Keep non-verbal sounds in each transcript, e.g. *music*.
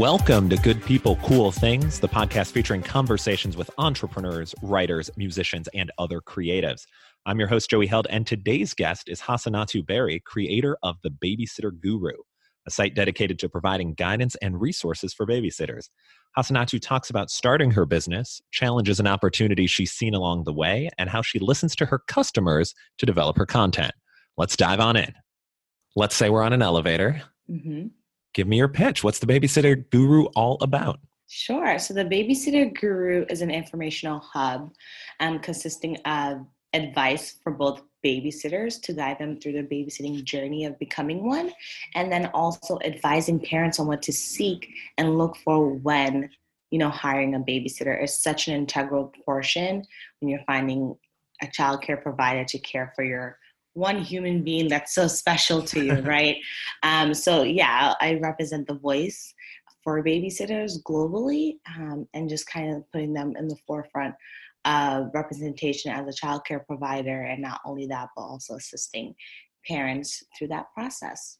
Welcome to Good People, Cool Things, the podcast featuring conversations with entrepreneurs, writers, musicians, and other creatives. I'm your host, Joey Held, and today's guest is Hassanatou Barry, creator of The Babysitter Guru, a site dedicated to providing guidance and resources for babysitters. Hasanatu talks about starting her business, challenges and opportunities she's seen along the way, and how she listens to her customers to develop her content. Let's dive on in. Let's say we're on an elevator. Mm-hmm. Give me your pitch. What's the Babysitter Guru all about? Sure. So, the Babysitter Guru is an informational hub um, consisting of advice for both babysitters to guide them through their babysitting journey of becoming one, and then also advising parents on what to seek and look for when you know hiring a babysitter is such an integral portion when you're finding a child care provider to care for your one human being that's so special to you, *laughs* right? Um, so yeah, I represent the voice for babysitters globally, um, and just kind of putting them in the forefront of representation as a child care provider, and not only that, but also assisting parents through that process.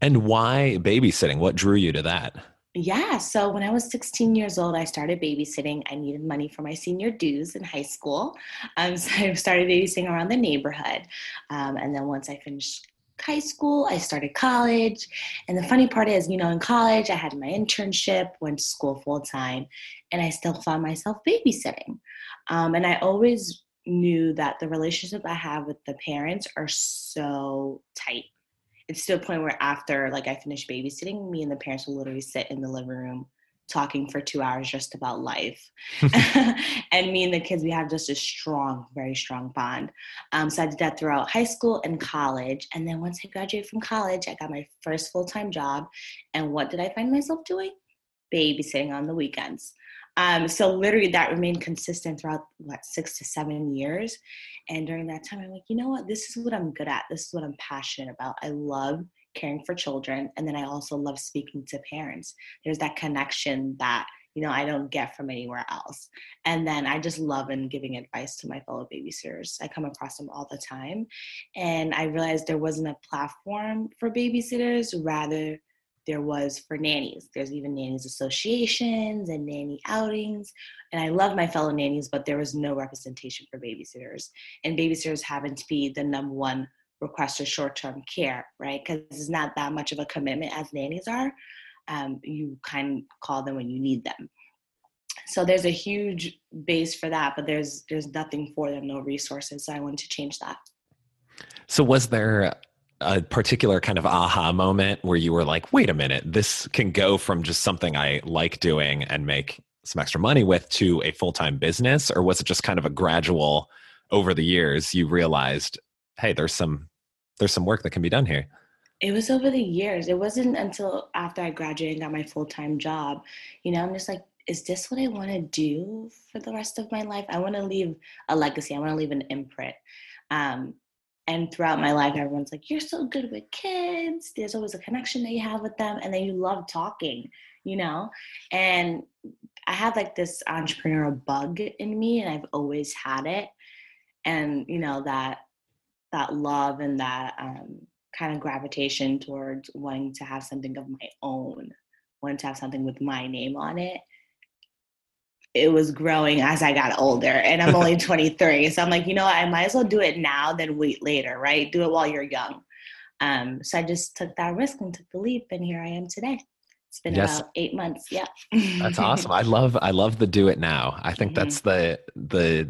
And why babysitting? What drew you to that? Yeah, so when I was 16 years old, I started babysitting. I needed money for my senior dues in high school. Um, *laughs* so I started babysitting around the neighborhood. Um, and then once I finished high school, I started college. And the funny part is, you know, in college, I had my internship, went to school full time, and I still found myself babysitting. Um, and I always knew that the relationship I have with the parents are so tight it's to a point where after like I finished babysitting, me and the parents will literally sit in the living room talking for two hours just about life. *laughs* *laughs* and me and the kids, we have just a strong, very strong bond. Um, so I did that throughout high school and college. And then once I graduated from college, I got my first full time job. And what did I find myself doing? Babysitting on the weekends. Um, so literally that remained consistent throughout what six to seven years. And during that time, I'm like, you know what? This is what I'm good at. This is what I'm passionate about. I love caring for children. And then I also love speaking to parents. There's that connection that, you know, I don't get from anywhere else. And then I just love and giving advice to my fellow babysitters. I come across them all the time. And I realized there wasn't a platform for babysitters, rather there was for nannies. There's even nannies associations and nanny outings. And I love my fellow nannies, but there was no representation for babysitters. And babysitters happen to be the number one request for short term care, right? Because it's not that much of a commitment as nannies are. Um, you kind of call them when you need them. So there's a huge base for that, but there's there's nothing for them, no resources. So I wanted to change that. So was there a particular kind of aha moment where you were like, wait a minute, this can go from just something I like doing and make some extra money with to a full time business? Or was it just kind of a gradual over the years you realized, hey, there's some there's some work that can be done here? It was over the years. It wasn't until after I graduated and got my full time job. You know, I'm just like, is this what I want to do for the rest of my life? I want to leave a legacy. I want to leave an imprint. Um, and throughout my life everyone's like you're so good with kids. There's always a connection that you have with them and then you love talking you know? And i have like this entrepreneurial bug in me and i've always had it. And you know that that love and that um, kind of gravitation towards wanting to have something of my own wanting to have something with my name on it it was growing as I got older, and I'm only *laughs* 23. So I'm like, you know, what? I might as well do it now than wait later, right? Do it while you're young. Um, so I just took that risk and took the leap, and here I am today. It's been yes. about eight months. Yeah, that's *laughs* awesome. I love I love the do it now. I think mm-hmm. that's the the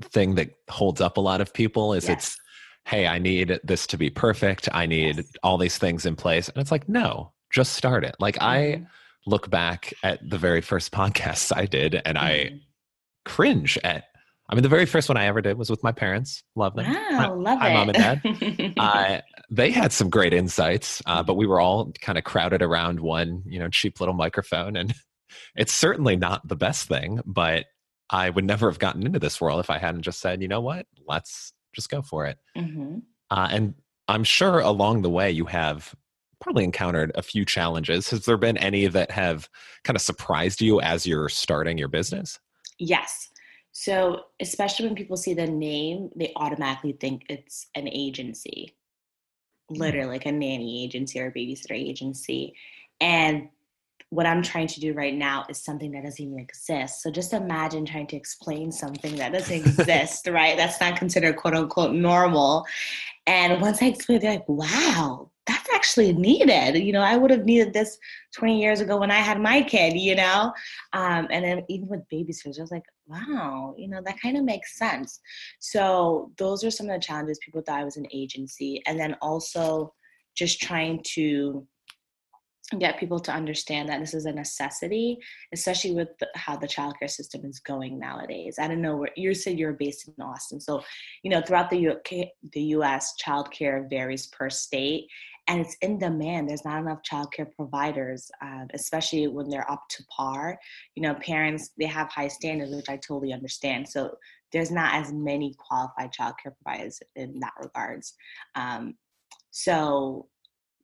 thing that holds up a lot of people is yes. it's hey i need this to be perfect i need yes. all these things in place and it's like no just start it like mm-hmm. i look back at the very first *laughs* podcasts I did and I mm-hmm. cringe at I mean, the very first one I ever did was with my parents. Love them. Wow, love hi, it. mom and dad. *laughs* uh, they had some great insights, uh, but we were all kind of crowded around one, you know, cheap little microphone, and *laughs* it's certainly not the best thing. But I would never have gotten into this world if I hadn't just said, you know what, let's just go for it. Mm-hmm. Uh, and I'm sure along the way you have probably encountered a few challenges. Has there been any that have kind of surprised you as you're starting your business? Yes. So, especially when people see the name, they automatically think it's an agency, mm. literally like a nanny agency or a babysitter agency. And what I'm trying to do right now is something that doesn't even exist. So just imagine trying to explain something that doesn't *laughs* exist, right? That's not considered quote unquote normal. And once I explained, they're like, wow, that's actually needed. You know, I would have needed this 20 years ago when I had my kid, you know? Um, and then even with babysitters, I was like, wow, you know, that kind of makes sense. So those are some of the challenges people thought I was an agency. And then also just trying to get people to understand that this is a necessity, especially with the, how the childcare system is going nowadays. I don't know where you said you're based in Austin, so you know throughout the UK, the U.S. childcare varies per state, and it's in demand. There's not enough childcare providers, um, especially when they're up to par. You know, parents they have high standards, which I totally understand. So there's not as many qualified childcare providers in that regards. Um, so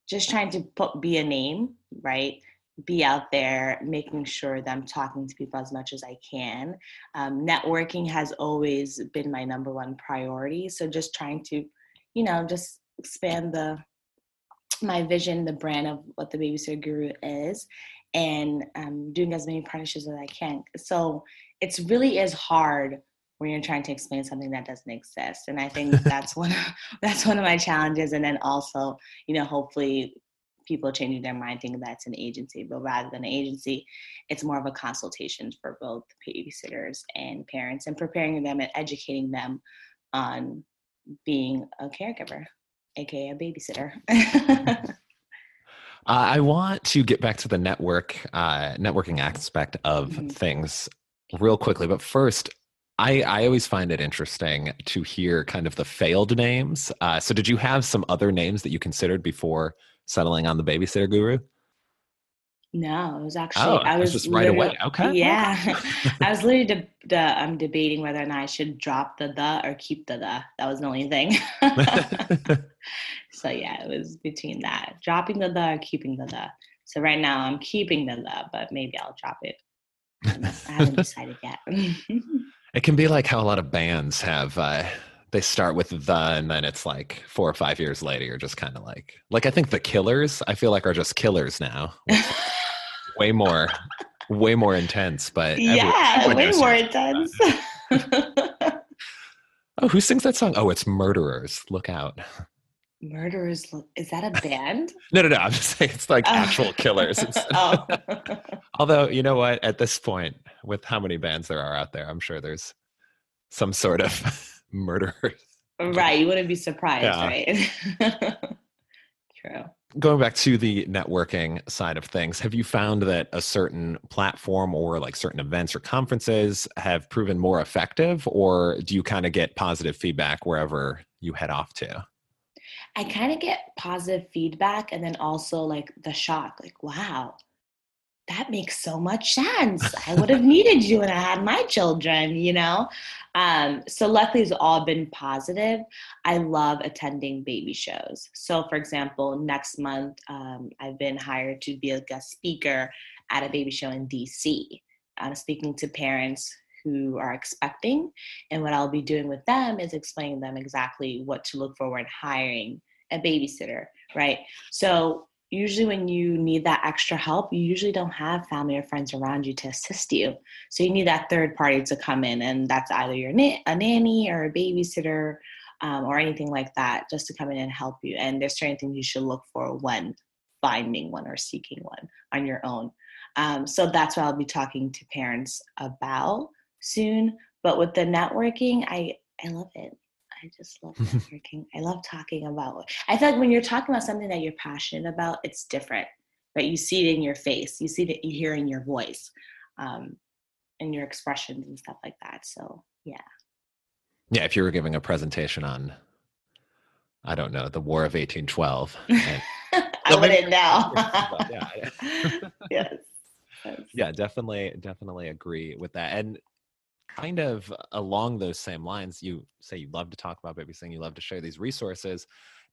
just trying to put be a name, right? Be out there, making sure that I'm talking to people as much as I can. Um, networking has always been my number one priority. So just trying to, you know, just expand the my vision, the brand of what the Babysitter Guru is, and um, doing as many partnerships as I can. So it's really is hard when you're trying to explain something that doesn't exist. And I think that's one of, *laughs* that's one of my challenges. And then also, you know, hopefully people changing their mind thinking that's an agency, but rather than an agency, it's more of a consultation for both babysitters and parents and preparing them and educating them on being a caregiver aka a babysitter. *laughs* I want to get back to the network uh, networking aspect of mm-hmm. things real quickly, but first, I, I always find it interesting to hear kind of the failed names. Uh, so, did you have some other names that you considered before settling on the babysitter guru? No, it was actually oh, I was just right away. Okay. Yeah, *laughs* *laughs* I was literally de- de- I'm debating whether or not I should drop the the or keep the the. That was the only thing. *laughs* so yeah, it was between that dropping the the or keeping the the. So right now I'm keeping the the, but maybe I'll drop it. I haven't decided yet. It can be like how a lot of bands have. Uh, they start with the and then it's like four or five years later you're just kind of like like i think the killers i feel like are just killers now *laughs* way more way more intense but yeah way more intense. *laughs* oh who sings that song? Oh it's murderers. Look out murderers is that a band *laughs* no no no i'm just saying it's like oh. actual killers *laughs* *laughs* oh. although you know what at this point with how many bands there are out there i'm sure there's some sort of murderers right you wouldn't be surprised yeah. right true going back to the networking side of things, have you found that a certain platform or like certain events or conferences have proven more effective, or do you kind of get positive feedback wherever you head off to? I kind of get positive feedback and then also like the shock, like, wow, that makes so much sense. I would have needed you when I had my children, you know? Um, so luckily it's all been positive. I love attending baby shows. So for example, next month, um, I've been hired to be a guest speaker at a baby show in DC. I'm speaking to parents who are expecting. And what I'll be doing with them is explaining them exactly what to look for when hiring a babysitter, right? So usually when you need that extra help you usually don't have family or friends around you to assist you. So you need that third party to come in and that's either your na- a nanny or a babysitter um, or anything like that just to come in and help you. And there's certain things you should look for when finding one or seeking one on your own. Um, so that's what i'll be talking to parents about soon. But with the networking i i love it I just love networking. I love talking about. I feel like when you're talking about something that you're passionate about, it's different, right? You see it in your face. You see it. You hear in your voice, um, and your expressions and stuff like that. So yeah. Yeah, if you were giving a presentation on, I don't know, the War of 1812. *laughs* And, I wouldn't know. yeah. *laughs* yes. Yeah, definitely, definitely agree with that. And kind of along those same lines, you say you love to talk about babysitting, you love to share these resources,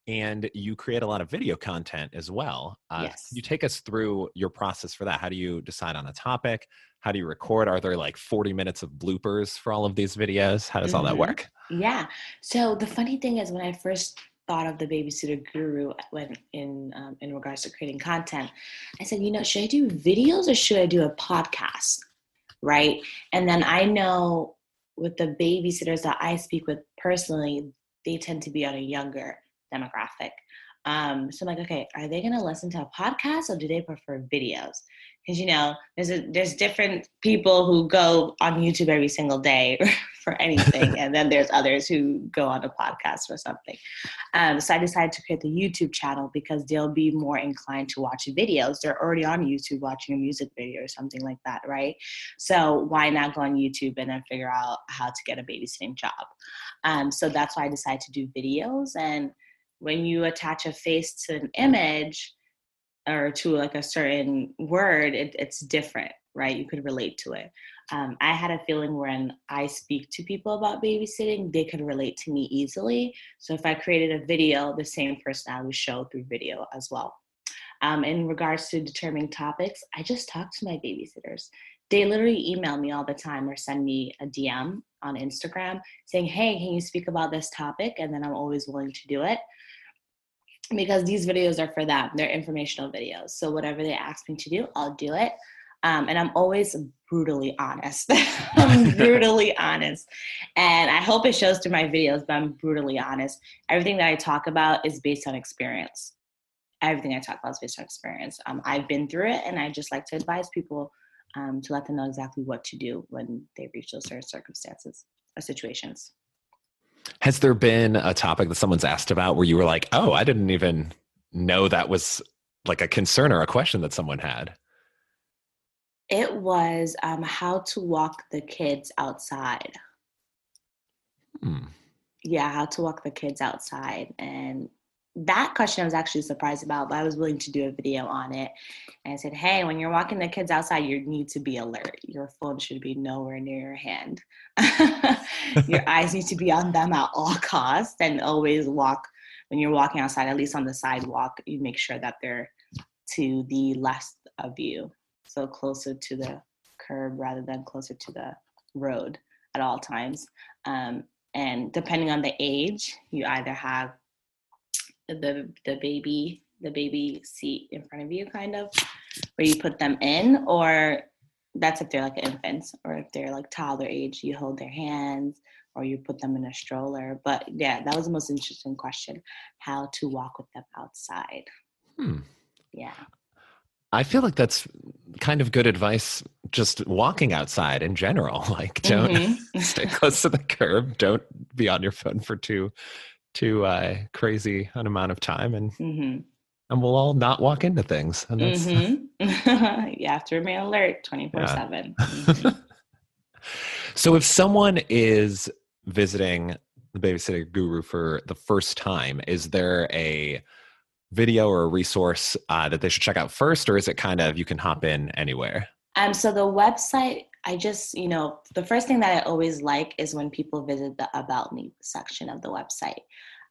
and you create a lot of video content as well. Uh, yes. You take us through your process for that. How do you decide on a topic? How do you record? Are there like 40 minutes of bloopers for all of these videos? How does mm-hmm. all that mm-hmm. work? Yeah. So the funny thing is, when I first thought of the babysitter guru when in um, in regards to creating content. I said, you know, should I do videos or should I do a podcast? Right. And then I know with the babysitters that I speak with personally, they tend to be on a younger demographic. Um, so I'm like, okay, are they going to listen to a podcast or do they prefer videos? Because you know, there's a, there's different people who go on YouTube every single day *laughs* for anything, and then there's others who go on a podcast for something. Um, so I decided to create the YouTube channel because they'll be more inclined to watch videos. They're already on YouTube watching a music video or something like that, right? So why not go on YouTube and then figure out how to get a babysitting job? Um, so that's why I decided to do videos and when you attach a face to an image or to like a certain word, it, it's different, right? You could relate to it. Um, I had a feeling when I speak to people about babysitting, they could relate to me easily. So if I created a video, the same person I would show through video as well. Um, in regards to determining topics, I just talk to my babysitters. They literally email me all the time or send me a DM on Instagram saying, Hey, can you speak about this topic? And then I'm always willing to do it because these videos are for them. They're informational videos. So whatever they ask me to do, I'll do it. Um, and I'm always brutally honest. *laughs* I'm *laughs* brutally honest. And I hope it shows through my videos, but I'm brutally honest. Everything that I talk about is based on experience. Everything I talk about is based on experience. Um, I've been through it, and I just like to advise people um, to let them know exactly what to do when they reach those certain circumstances or situations. Has there been a topic that someone's asked about where you were like, oh, I didn't even know that was like a concern or a question that someone had? It was um, how to walk the kids outside. Hmm. Yeah, how to walk the kids outside. And that question I was actually surprised about, but I was willing to do a video on it. And I said, hey, when you're walking the kids outside, you need to be alert. Your phone should be nowhere near your hand. *laughs* your eyes need to be on them at all costs and always walk when you're walking outside, at least on the sidewalk, you make sure that they're to the left of you. So closer to the curb rather than closer to the road at all times. Um, and depending on the age, you either have the the baby the baby seat in front of you kind of where you put them in or that's if they're like infants or if they're like toddler age you hold their hands or you put them in a stroller but yeah that was the most interesting question how to walk with them outside hmm. yeah I feel like that's kind of good advice just walking outside in general. *laughs* Like don't mm-hmm. *laughs* stay close to the curb, don't be on your phone for too too uh, crazy an amount of time and mm-hmm. and we'll all not walk into things and that's mm-hmm. *laughs* you have to remain alert 24 yeah. 7 *laughs* mm-hmm. so if someone is visiting the babysitter guru for the first time is there a video or a resource uh, that they should check out first or is it kind of you can hop in anywhere um so the website I just, you know, the first thing that I always like is when people visit the About Me section of the website.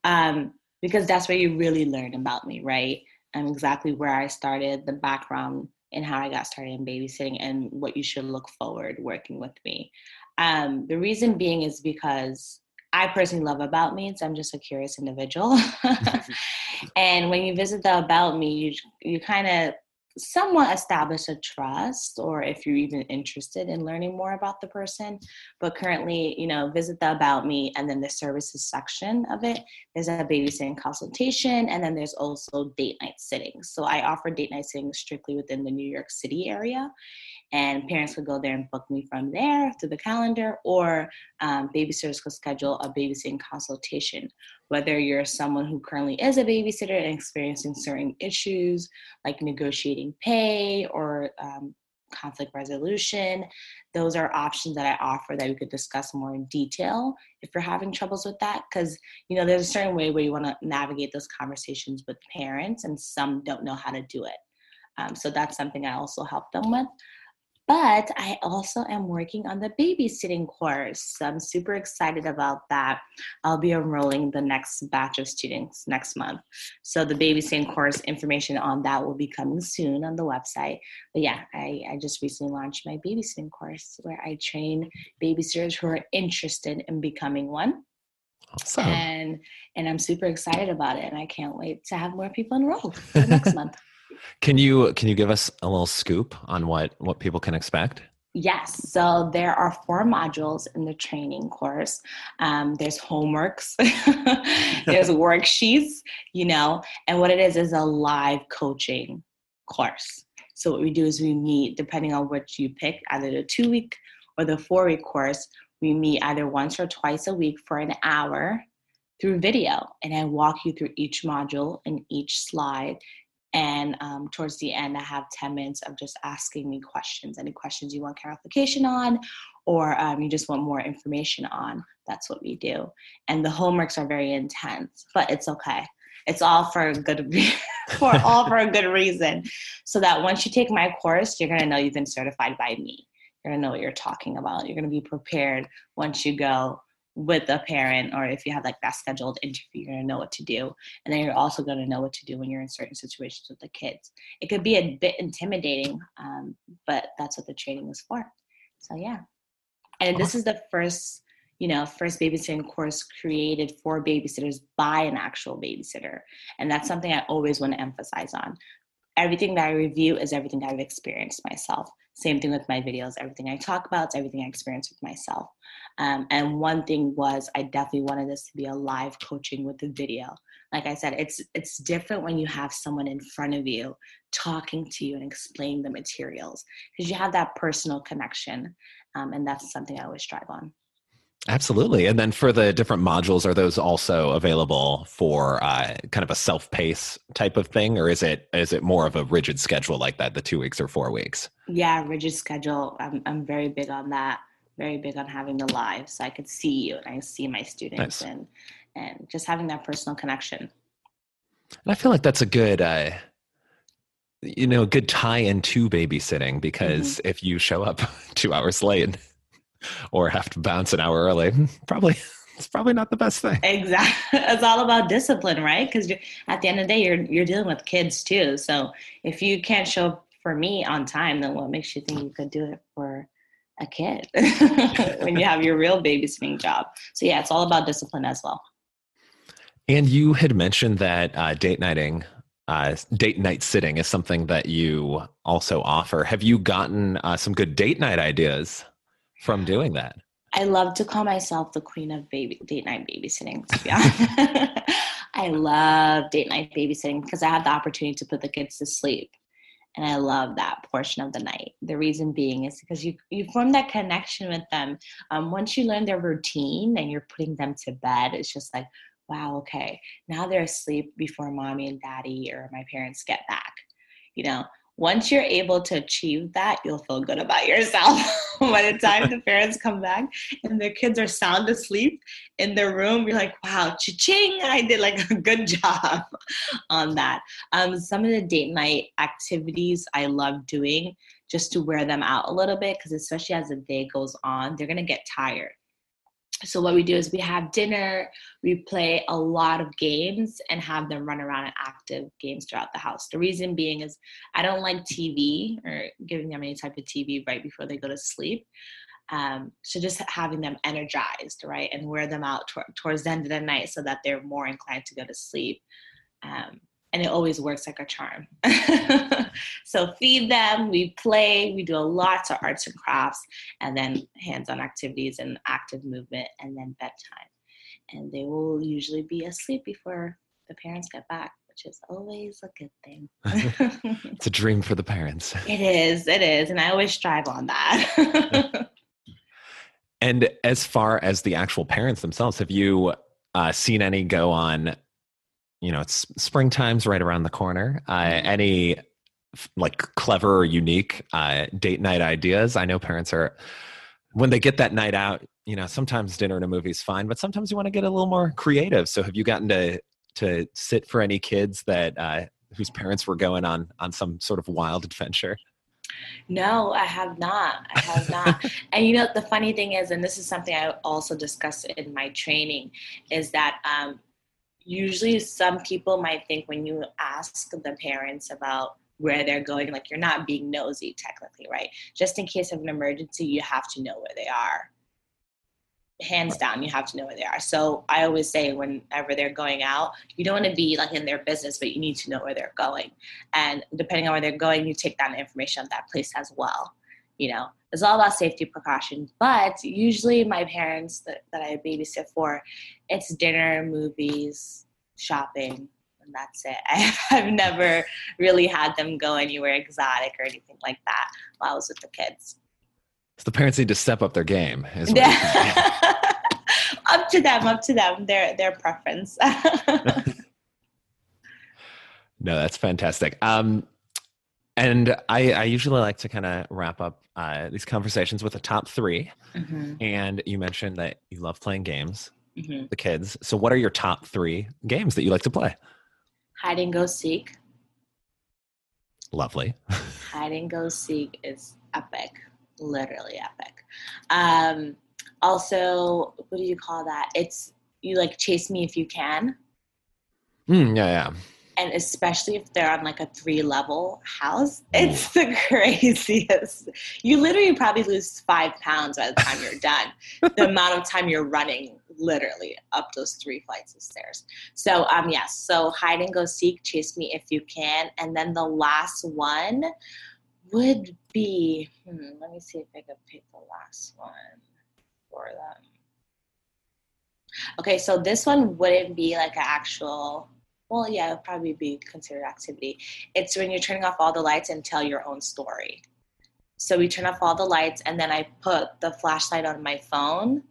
Um, because that's where you really learn about me, right? And exactly where I started, the background and how I got started in babysitting, and what you should look forward working with me. Um, the reason being is because I personally love About Me. So I'm just a curious individual. *laughs* *laughs* and when you visit the About Me, you you kind of somewhat establish a trust or if you're even interested in learning more about the person but currently you know visit the about me and then the services section of it. There's a babysitting consultation and then there's also date night sittings. So i offer date night sittings strictly within the new york city area and parents could go there and book me from there through the calendar or um, babysitters could schedule a babysitting consultation. Whether you're someone who currently is a babysitter and experiencing certain issues like negotiating pay or um, conflict resolution those are options that i offer that we could discuss more in detail if you're having troubles with that. Because you know there's a certain way where you want to navigate those conversations with parents and some don't know how to do it. Um, so that's something i also help them with but I also am working on the babysitting course. So I'm super excited about that. I'll be enrolling the next batch of students next month. So the babysitting course information on that will be coming soon on the website. But yeah, I, I just recently launched my babysitting course where I train babysitters who are interested in becoming one. Awesome. And and I'm super excited about it, and I can't wait to have more people enrolled *laughs* next month. Can you can you give us a little scoop on what what people can expect? Yes, so there are four modules in the training course. Um, there's homeworks, *laughs* there's *laughs* worksheets, you know, and what it is is a live coaching course. So what we do is we meet, depending on what you pick, either the two week or the four week course. We meet either once or twice a week for an hour through video, and I walk you through each module and each slide and um, towards the end, I have 10 minutes of just asking me questions. Any questions you want clarification on, or um, you just want more information on, that's what we do. And the homeworks are very intense, but it's okay. It's all for a good *laughs* for all for a good reason. So that once you take my course, you're gonna know you've been certified by me. You're gonna know what you're talking about. You're gonna be prepared once you go with a parent or if you have like that scheduled interview you're going to know what to do. And then you're also going to know what to do when you're in certain situations with the kids. It could be a bit intimidating um, but that's what the training is for. So yeah. And this is the first you know first babysitting course created for babysitters by an actual babysitter. And that's something i always want to emphasize on everything that i review is everything that i've experienced myself same thing with my videos. Everything I talk about is everything I experience with myself. Um, and one thing was I definitely wanted this to be a live coaching with the video. Like I said, it's it's different when you have someone in front of you talking to you and explaining the materials because you have that personal connection, um, and that's something I always strive on. Absolutely. And then for the different modules, are those also available for uh, kind of a self pace type of thing, or is it is it more of a rigid schedule like that, the two weeks or four weeks? Yeah, rigid schedule. I'm I'm very big on that. Very big on having the live, so I could see you and I see my students nice. and and just having that personal connection. And I feel like that's a good. Uh, you know, a good tie into babysitting because mm-hmm. if you show up *laughs* two hours late or have to bounce an hour early, *laughs* probably it's probably not the best thing. Exactly. *laughs* It's all about discipline, right? Because at the end of the day, you're you're dealing with kids too. So if you can't show up for me on time, then what makes you think you could do it for a kid *laughs* when you have your real babysitting job? So yeah, it's all about discipline as well. And you had mentioned that uh, date nighting uh, date night sitting is something that you also offer. Have you gotten uh, some good date night ideas from doing that? I love to call myself the queen of baby date night babysitting. Honest, *laughs* I love date night babysitting because I have the opportunity to put the kids to sleep, and I love that portion of the night. The reason being is because you you form that connection with them. Um, once you learn their routine and you're putting them to bed, it's just like, wow, okay, now they're asleep before mommy and daddy or my parents get back. You know, once you're able to achieve that, you'll feel good about yourself. *laughs* By the time the parents come back and their kids are sound asleep in their room, you're like, wow, cha-ching, I did like a good *laughs* job on that. Um, some of the date night activities I love doing just to wear them out a little bit, because especially as the day goes on, they're gonna get tired so what we do is we have dinner we play a lot of games and have them run around in active games throughout the house. The reason being is i don't like tv or giving them any type of tv right before they go to sleep. Um, so just having them energized right and wear them out t- towards the end of the night so that they're more inclined to go to sleep. Um, and it always works like a charm. *laughs* so feed them, we play, we do lots of arts and crafts, and then hands-on activities and active movement, and then bedtime. And they will usually be asleep before the parents get back, which is always a good thing. *laughs* it's a dream for the parents. *laughs* It is, it is, and I always strive on that. and as far as the actual parents themselves, have you uh, seen any go on you know it's springtime's right around the corner uh, mm-hmm. any like clever or unique uh, date night ideas i know parents are when they get that night out you know sometimes dinner and a movie is fine but sometimes you want to get a little more creative so have you gotten to to sit for any kids that uh, whose parents were going on on some sort of wild adventure no, I have not. I have not. *laughs* and you know, the funny thing is, and this is something I also discuss in my training, is that um, usually some people might think when you ask the parents about where they're going, like you're not being nosy technically, right? Just in case of an emergency, you have to know where they are. hands down you have to know where they are so i always say whenever they're going out you don't want to be like in their business but you need to know where they're going and depending on where they're going you take that information of that place as well you know it's all about safety precautions but usually my parents that, that i babysit for it's dinner movies shopping and that's it *laughs* I, i've never really had them go anywhere exotic or anything like that while i was with the kids so the parents need to step up their game. yeah. *laughs* up to them, up to them, their their preference. *laughs* no, that's fantastic. Um, and I, I usually like to kind of wrap up uh, these conversations with a top 3 mm-hmm. And you mentioned that you love playing games, mm-hmm. the kids. So, what are your top three games that you like to play? Hide and go seek. Lovely. *laughs* Hide and go seek is epic literally epic. Um, also, what do you call that? It's you like chase me if you can. Mm, yeah, yeah. And especially if they're on like a three level house, it's the *laughs* craziest. You literally probably lose five pounds by the time you're done. *laughs* the amount of time you're running literally up those three flights of stairs. So um yes, so hide and go seek, chase me if you can. And then the last one would be, hmm, let me see if I could pick the last one for them. Okay, so this one wouldn't be like an actual, well, yeah, it'll probably be considered activity. It's when you're turning off all the lights and tell your own story. So we turn off all the lights and then I put the flashlight on my phone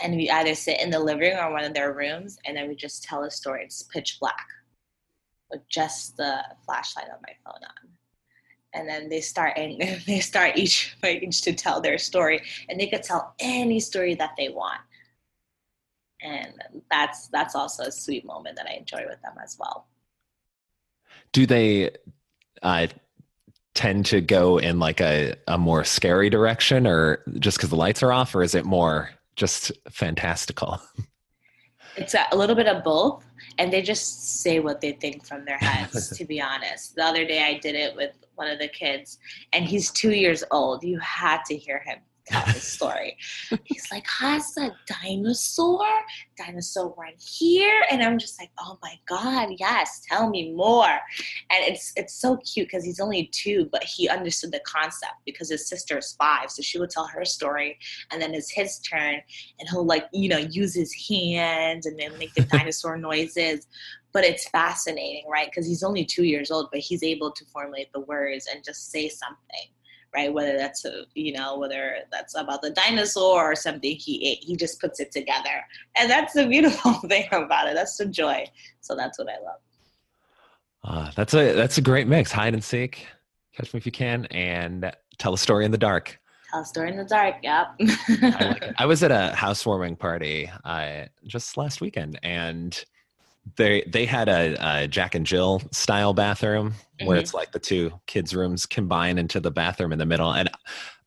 and we either sit in the living room or one of their rooms and then we just tell a story. It's pitch black with just the flashlight on my phone on and then they start and *laughs* they start each by each to tell their story and they could tell any story that they want and that's that's also a sweet moment that i enjoy with them as well. Do they uh, tend to go in like a, a more scary direction or just because the lights are off or is it more just fantastical? It's a, a little bit of both and they just say what they think from their heads *laughs* to be honest. The other day i did it with one of the kids and he's two years old. You had to hear him tell his story. He's like, has a dinosaur? Dinosaur right here? And I'm just like, oh my God, yes, tell me more. And it's it's so cute because he's only two, but he understood the concept because his sister is five. So she would tell her story and then it's his turn and he'll like, you know, use his hands and then make the *laughs* dinosaur noises but it's fascinating, right? Because he's only two years old, but he's able to formulate the words and just say something right? Whether that's a, you know, whether that's about the dinosaur or something he ate, he just puts it together, and that's the *laughs* beautiful thing about it. That's the joy. So that's what I love. Uh, that's a that's a great mix. Hide and seek, catch me if you can, and tell a story in the dark. Tell a story in the dark. Yep. *laughs* I, like I, was at a housewarming party uh, just last weekend, and they they had a, a, Jack and Jill style bathroom mm-hmm. where it's like the two kids' rooms combine into the bathroom in the middle. And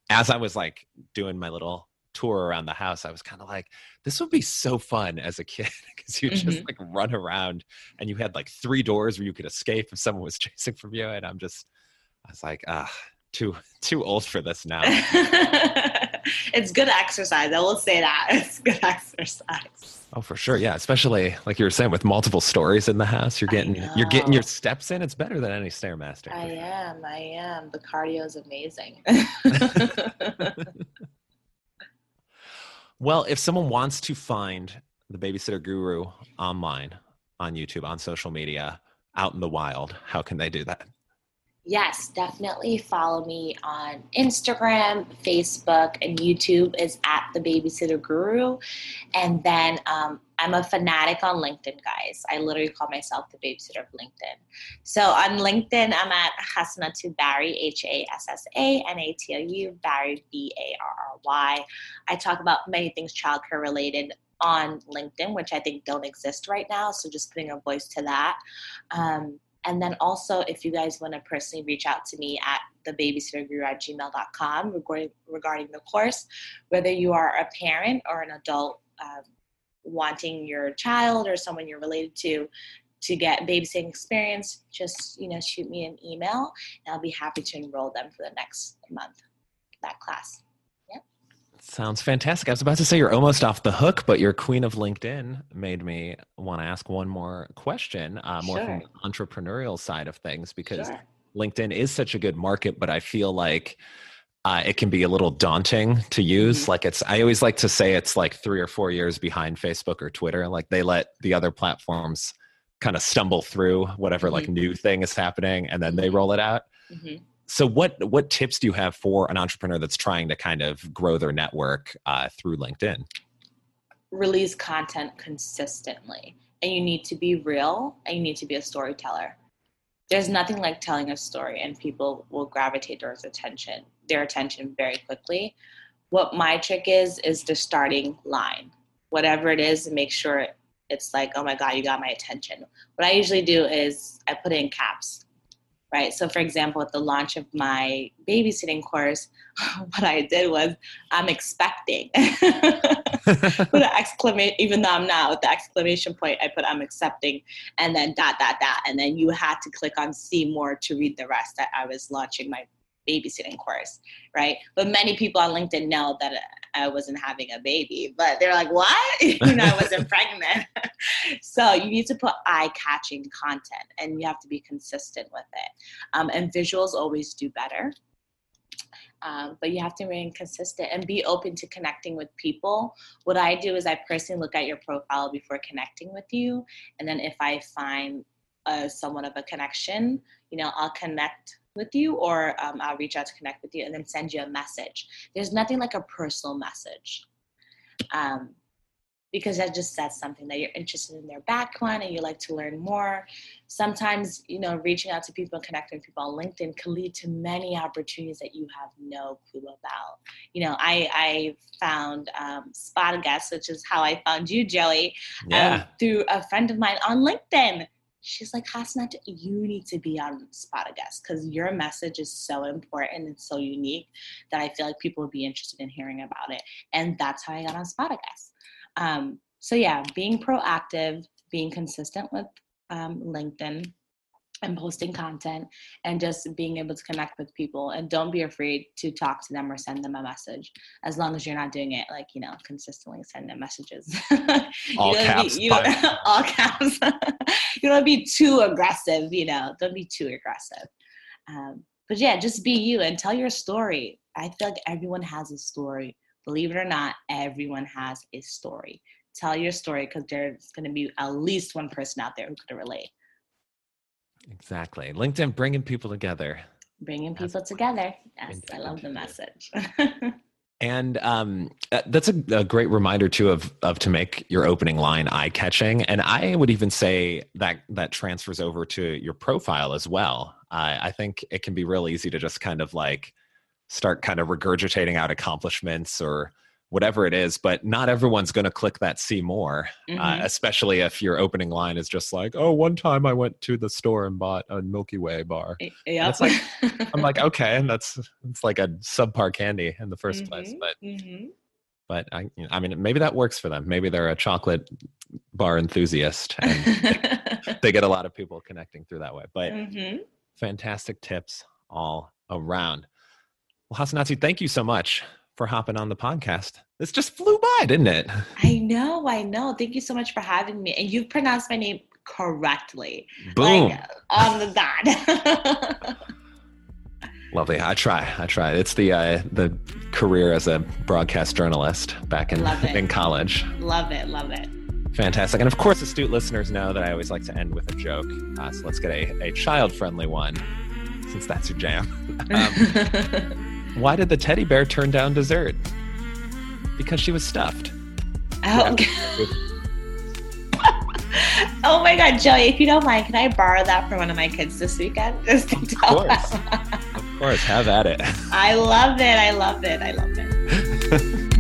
as I was like doing my little tour around the house, I was kind of like, this would be so fun as a kid *laughs* because you mm-hmm. just like run around and you had like three doors where you could escape if someone was *laughs* chasing from you. And I'm just, I was like, ah, too too old for this now. *laughs* *laughs* it's good exercise. I will say that *laughs* it's good exercise. Oh, for sure. Yeah, especially like you were saying with multiple stories in the house, you're getting you're getting your steps in. It's better than any stairmaster. I am. I am. The cardio is amazing. *laughs* well, if someone wants to find the babysitter guru online on YouTube, on social media, out in the wild, how can they do that? Yes, definitely follow me on Instagram, Facebook, and YouTube is at the Babysitter Guru. And then um, I'm a fanatic on LinkedIn, guys. I literally call myself the babysitter of LinkedIn. So on LinkedIn, I'm at Hassanatou Barry, H A S S A N A T O U, Barry, B A R R Y. I talk about many things childcare related on LinkedIn, which I think don't exist right now. So just putting a voice to that. Um, and then also, if you guys want to personally reach out to me at thebabysitterguru at gmail.com regarding, regarding the course, whether you are a parent or an adult um, wanting your child or someone you're related to to get babysitting experience, just you know shoot me an email and I'll be happy to enroll them for the next month that class. Sounds fantastic. I was about to say you're almost off the hook, but your queen of LinkedIn made me want to ask one more question, uh, more sure. from the entrepreneurial side of things, because sure. LinkedIn is such a good market, but I feel like uh, it can be a little daunting to use. Mm-hmm. Like it's, I always like to say it's like three or four years behind Facebook or Twitter. Like they let the other platforms kind of stumble through whatever mm-hmm. like new thing is happening, and then they mm-hmm. roll it out. Mm-hmm so what what tips do you have for an entrepreneur that's trying to kind of grow their network uh, through linkedin? Release content consistently and you need to be real and you need to be a storyteller. There's nothing like telling a story and people will gravitate towards attention their attention very quickly. What my trick is is the starting line. Whatever it is make sure it's like oh my god you got my attention. What i usually do is i put it in caps right? So, for example, at the launch of my babysitting course, *laughs* what I did was I'm expecting. *laughs* put an exclamation, even though I'm not with the exclamation point, I put I'm accepting, and then dot dot dot, and then you had to click on see more to read the rest. That I was launching my babysitting course, right? But many people on LinkedIn know that I wasn't having a baby, but they're like, what? *laughs* you know, I wasn't pregnant. *laughs* so you need to put eye catching content and you have to be consistent with it. Um, and visuals always do better. Um, but you have to remain consistent and be open to connecting with people. What I do is I personally look at your profile before connecting with you. And then if I find uh, somewhat of a connection, you know, I'll connect with you or um, I'll reach out to connect with you and then send you a message. There's nothing like a personal message. Um, because that just says something that you're interested in their background and you like to learn more. Sometimes, you know, reaching out to people and connecting with people on LinkedIn can lead to many opportunities that you have no clue about. You know, I, I found um, Spot Guest, which is how I found you, Joey, um, yeah. um, through a friend of mine on LinkedIn she's like, Hasanat, you need to be on Spot a Guest because your message is so important and so unique that I feel like people would be interested in hearing about it. And that's how I got on Spot a Guest. Um, so yeah, being proactive, being consistent with um, LinkedIn and posting content and just being able to connect with people and don't be afraid to talk to them or send them a message as long as you're not doing it like you know consistently send them messages *laughs* *laughs* all caps be, you don't, all caps you don't be too aggressive you know don't be too aggressive um, but yeah just be you and tell your story i feel like everyone has a story believe it or not everyone has a story tell your story because there's going to be at least one person out there who could relate Exactly. LinkedIn bringing people together. Bringing people that's together. Yes, I love the message. *laughs* and um, uh, that's a, a, great reminder too of of to make your opening line eye catching. And I would even say that that transfers over to your profile as well. I think it can be real easy to just kind of like start kind of regurgitating out accomplishments or whatever it is but not everyone's going to click that see more uh, mm-hmm. uh, especially if your opening line is just like oh one time i went to the store and bought a milky way bar yeah it's like i'm like *laughs* okay and that's it's like a subpar candy in the 1st mm-hmm. place but mm-hmm. but I, I mean maybe that works for them maybe they're a chocolate bar enthusiast and they, *laughs* they, get a lot of people connecting through that way but mm-hmm. fantastic tips all around well hassanatou thank you so much for hopping on the podcast. This just flew by, didn't it? *laughs* I know, I know. Thank you so much for having me. And you pronounced my name correctly. Boom. Like, on the dot. *laughs* Lovely. I try. I try. It's the uh, the career as a broadcast journalist back in in college. Love it. Love it. Fantastic. And of course, astute listeners know that I always like to end with a joke. Uh, so let's get a, a child friendly one, since that's your jam. *laughs* Um, why did the teddy bear turn down dessert? Because she was stuffed. Oh, *laughs* oh my God, Joey, if you don't mind, can I borrow that for one of my kids this weekend? *laughs* Just to tell of course. of course, have at it. *laughs* I love it. I love it. I love it.